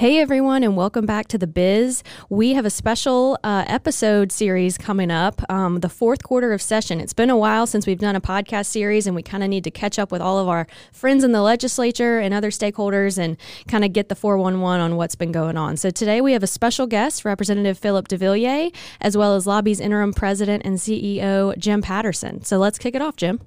Hey everyone, and welcome back to the Biz. We have a special uh, episode series coming up, um, the fourth quarter of session. It's been a while since we've done a podcast series, and we kind of need to catch up with all of our friends in the legislature and other stakeholders and kind of get the 411 on what's been going on. So today we have a special guest, Representative Phillip DeVillier, as well as LABI's interim president and CEO, Jim Patterson. So let's kick it off, Jim.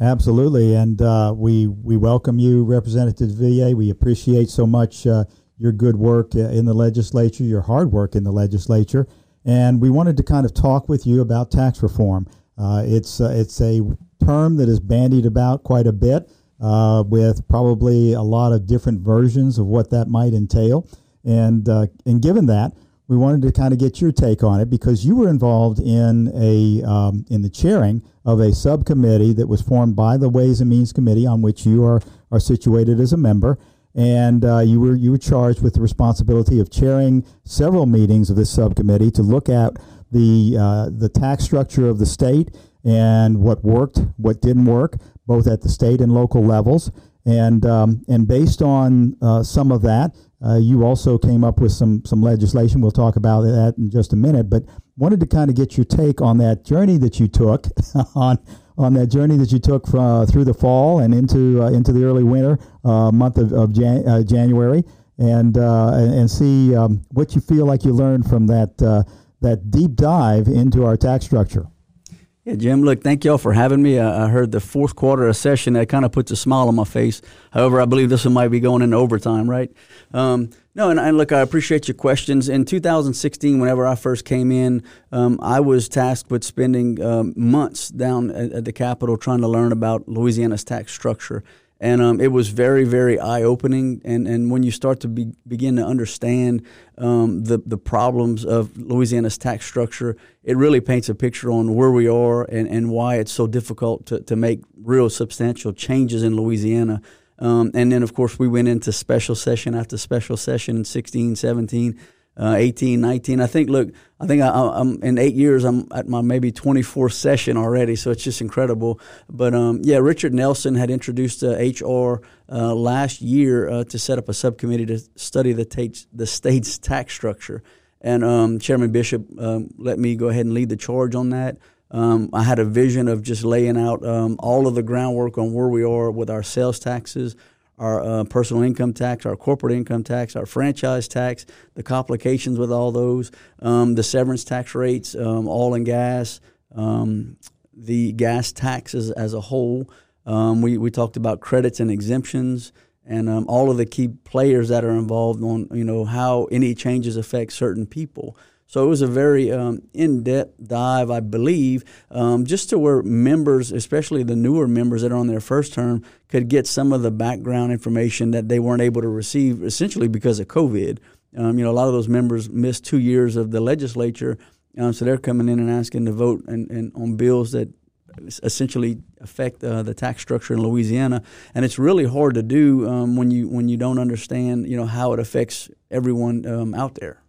Absolutely, and uh, we we welcome you, Representative DeVillier. We appreciate so much. Uh, your good work in the legislature, your hard work in the legislature, and we wanted to kind of talk with you about tax reform. Uh, it's uh, it's a term that is bandied about quite a bit, uh, with probably a lot of different versions of what that might entail. And uh, and given that, we wanted to kind of get your take on it because you were involved in a um, in the chairing of a subcommittee that was formed by the Ways and Means Committee, on which you are are situated as a member and uh, you were you were charged with the responsibility of chairing several meetings of this subcommittee to look at the uh, the tax structure of the state and what worked, what didn't work, both at the state and local levels. And um, and based on uh, some of that, uh, you also came up with some some legislation. We'll talk about that in just a minute. But wanted to kind of get your take on that journey that you took on on that journey that you took from, uh, through the fall and into uh, into the early winter uh, month of, of Jan- January, and, and, see um, what you feel like you learned from that that deep dive into our tax structure. Yeah, Jim, look, thank y'all for having me. I heard the fourth quarter of session. That kind of puts a smile on my face. However, I believe this one might be going into overtime, right? Um, no, and, and, look, I appreciate your questions. In 2016, whenever I first came in, um, I was tasked with spending um, months down at, at the Capitol trying to learn about Louisiana's tax structure and um, it was very very eye opening and and when you start to be, begin to understand um, the the problems of Louisiana's tax structure it really paints a picture on where we are and, and why it's so difficult to, to make real substantial changes in Louisiana. Um, and then of course we went into special session after special session in 16 17 uh, 18, 19. I think, look, I think I, am in eight years, I'm at my maybe 24th session already, so it's just incredible. But um, yeah, Richard Nelson had introduced uh, HR uh, last year uh, to set up a subcommittee to study the, t- the state's tax structure. And um, Chairman Bishop um, let me go ahead and lead the charge on that. Um, I had a vision of just laying out um, all of the groundwork on where we are with our sales taxes, our uh, personal income tax, our corporate income tax, our franchise tax, the complications with all those, um, the severance tax rates, um, and gas, um, the gas taxes as a whole. Um, we, we talked about credits and exemptions and um, all of the key players that are involved on you know how any changes affect certain people. So it was a very um, in depth dive, I believe, um, just to where members, especially the newer members that are on their first term, could get some of the background information that they weren't able to receive essentially because of COVID. Um, you know, a lot of those members missed two years of the legislature, um, so they're coming in and asking to vote and, and on bills that essentially affect uh, the tax structure in Louisiana, and it's really hard to do um, when you when you don't understand you know how it affects everyone um, out there.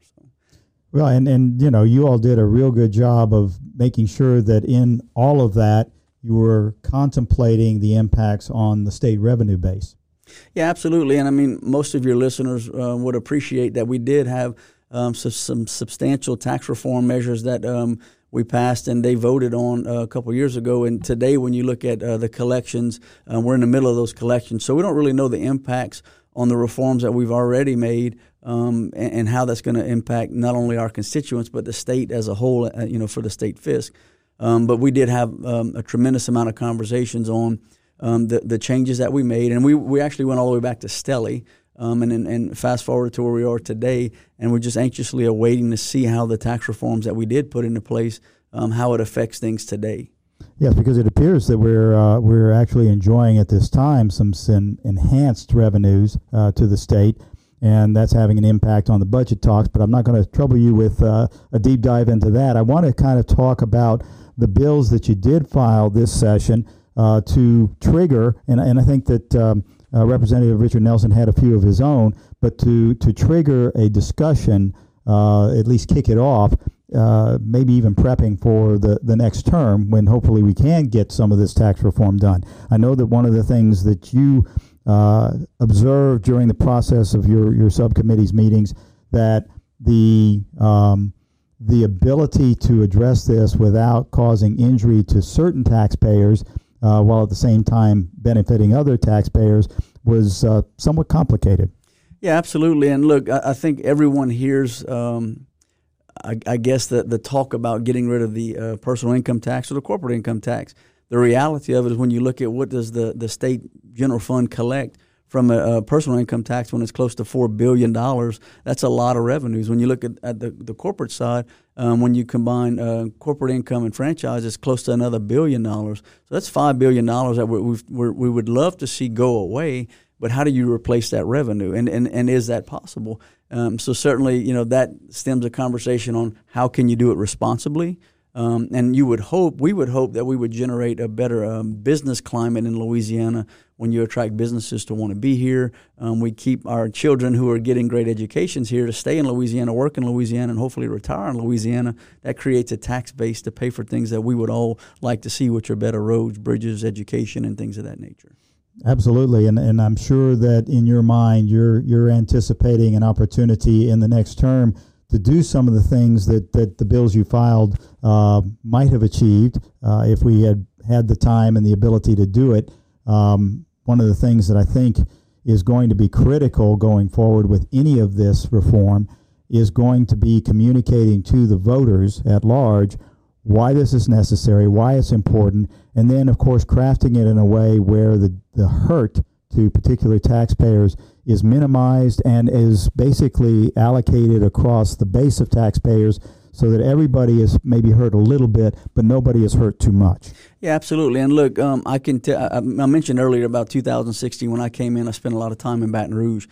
Well, and, and you know, you all did a real good job of making sure that in all of that, you were contemplating the impacts on the state revenue base. Yeah, absolutely. And I mean, most of your listeners uh, would appreciate that we did have um, so, some substantial tax reform measures that um, we passed and they voted on uh, a couple years ago. And today, when you look at uh, the collections, uh, we're in the middle of those collections. So we don't really know the impacts on the reforms that we've already made um, and, and, how that's going to impact not only our constituents but the state as a whole. Uh, you know, for the state fisc. Um, but we did have um, a tremendous amount of conversations on um, the the changes that we made, and we we actually went all the way back to Stelly. Um, and, and fast forward to where we are today, and we're just anxiously awaiting to see how the tax reforms that we did put into place, um, how it affects things today. Yes, because it appears that we're uh, we're actually enjoying at this time some, enhanced revenues uh, to the state and that's having an impact on the budget talks. But I'm not going to trouble you with uh, a deep dive into that. I want to kind of talk about the bills that you did file this session uh, to trigger, and, and I think that um, uh, Representative Richard Nelson had a few of his own, but to, to trigger a discussion, uh, at least kick it off, uh, maybe even prepping for the, the next term when hopefully we can get some of this tax reform done. I know that one of the things that you uh, observed during the process of your, your subcommittee's meetings that the um, the ability to address this without causing injury to certain taxpayers, uh, while at the same time benefiting other taxpayers, was uh, somewhat complicated. Yeah, absolutely. And look, I, I think everyone hears, um, I, guess, the, the talk about getting rid of the uh, personal income tax or the corporate income tax. The reality of it is when you look at what does the, the state general fund collect from a, a personal income tax when it's close to $4 billion, that's a lot of revenues. When you look at, at the, the corporate side, um, when you combine uh, corporate income and franchise, it's close to another billion dollars. So that's $5 billion that we we would love to see go away but how do you replace that revenue and, and, and is that possible um, so certainly you know that stems a conversation on how can you do it responsibly? Um, and you would hope we would hope that we would generate a better um, business climate in louisiana when you attract businesses to want to be here. Um, we keep our children who are getting great educations here to stay in louisiana work in louisiana and hopefully retire in louisiana. That creates a tax base to pay for things that we would all like to see which are better roads bridges education and things of that nature Absolutely, and and I'm sure that in your mind you're you're anticipating an opportunity in the next term to do some of the things that, that the bills you filed uh, might have achieved uh, if we had had the time and the ability to do it. Um, one of the things that I think is going to be critical going forward with any of this reform is going to be communicating to the voters at large why this is necessary, why it's important, and then, of course, crafting it in a way where the, the hurt to particular taxpayers is minimized and is basically allocated across the base of taxpayers so that everybody is maybe hurt a little bit, but nobody is hurt too much. Yeah, absolutely. And look, um, I can tell. I, I mentioned earlier about 2016 when I came in. I spent a lot of time in Baton Rouge.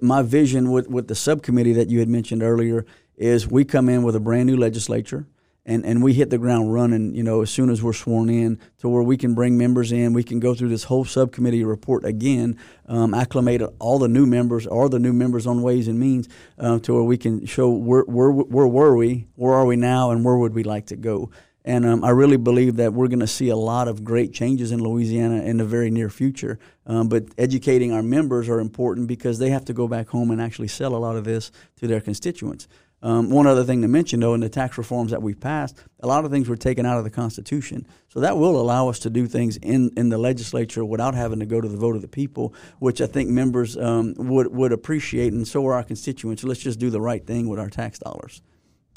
My vision with with the subcommittee that you had mentioned earlier is we come in with a brand new legislature and, and we hit the ground running, you know, as soon as we're sworn in to where we can bring members in. We can go through this whole subcommittee report again, um, acclimate all the new members or the new members on Ways and Means uh, to where we can show where, where, where were we, where are we now, and where would we like to go. And um, I really believe that we're going to see a lot of great changes in Louisiana in the very near future. Um, but educating our members are important because they have to go back home and actually sell a lot of this to their constituents. Um, one other thing to mention, though, in the tax reforms that we've passed, a lot of things were taken out of the Constitution. So that will allow us to do things in, in the legislature without having to go to the vote of the people, which I think members um, would, would appreciate, and so are our constituents. let's just do the right thing with our tax dollars.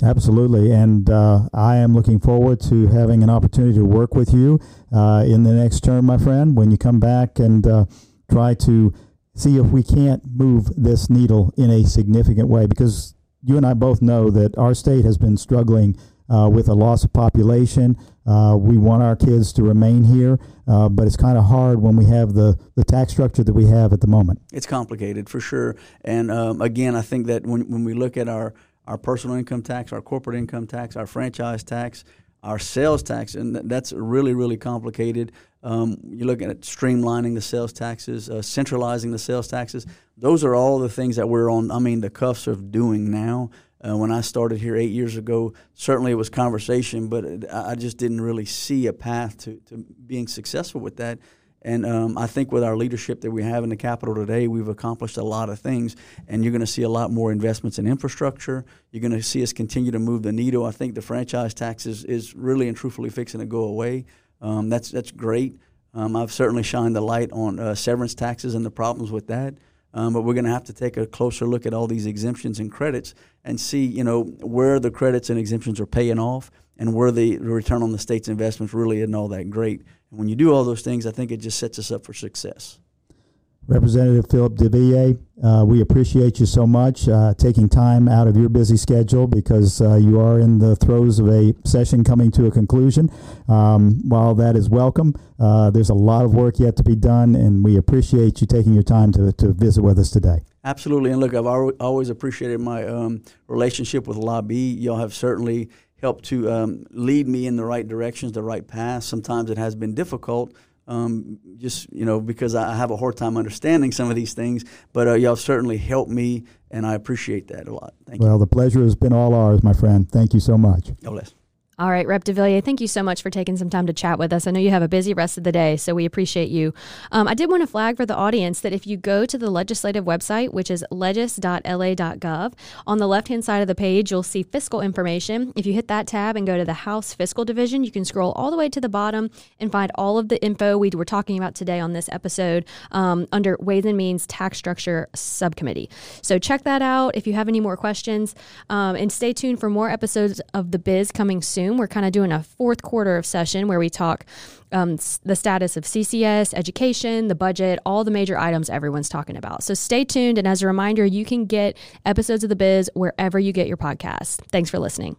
Absolutely. And uh, I am looking forward to having an opportunity to work with you uh, in the next term, my friend, when you come back and uh, try to see if we can't move this needle in a significant way because you and I both know that our state has been struggling uh, with a loss of population. Uh, we want our kids to remain here, uh, but it's kind of hard when we have the, the tax structure that we have at the moment. It's complicated for sure. And um, again, I think that when, when we look at our, our personal income tax, our corporate income tax, our franchise tax, our sales tax, and that's really, really complicated. Um, you're looking at streamlining the sales taxes, uh, centralizing the sales taxes. Those are all the things that we're on. I mean, the cuffs of doing now. Uh, when I started here eight years ago, certainly it was conversation, but I just didn't really see a path to, to being successful with that. And um, I think with our leadership that we have in the Capitol today, we've accomplished a lot of things. And you're going to see a lot more investments in infrastructure. You're going to see us continue to move the needle. I think the franchise tax is, is really and truthfully fixing to go away. Um, that's that's great. Um, I've certainly shined the light on uh, severance taxes and the problems with that. Um, but we're going to have to take a closer look at all these exemptions and credits and see, you know, where the credits and exemptions are paying off and where the return on the state's investments really isn't all that great. And when you do all those things, I think it just sets us up for success. Representative Phillip DeVille, uh, we appreciate you so much uh, taking time out of your busy schedule because uh, you are in the throes of a session coming to a conclusion. Um, while that is welcome, uh, there's a lot of work yet to be done, and we appreciate you taking your time to, to visit with us today. Absolutely. And look, I've always appreciated my um, relationship with LABI. Y'all have certainly helped to um, lead me in the right directions, the right path. Sometimes it has been difficult um, just you know because I have a hard time understanding some of these things. But uh, y'all certainly helped me, and I appreciate that a lot. Thank well, you. Well, the pleasure has been all ours, my friend. Thank you so much. God bless. All right, Rep DeVillier, thank you so much for taking some time to chat with us. I know you have a busy rest of the day, so we appreciate you. Um, I did want to flag for the audience that if you go to the legislative website, which is legis.la.gov, on the left hand side of the page, you'll see fiscal information. If you hit that tab and go to the House Fiscal Division, you can scroll all the way to the bottom and find all of the info we were talking about today on this episode um, under Ways and Means Tax Structure Subcommittee. So check that out if you have any more questions. Um, and stay tuned for more episodes of The Biz coming soon. We're kind of doing a fourth quarter of session where we talk um, the status of CCS, education, the budget, all the major items everyone's talking about. So stay tuned. And as a reminder, you can get episodes of The Biz wherever you get your podcast. Thanks for listening.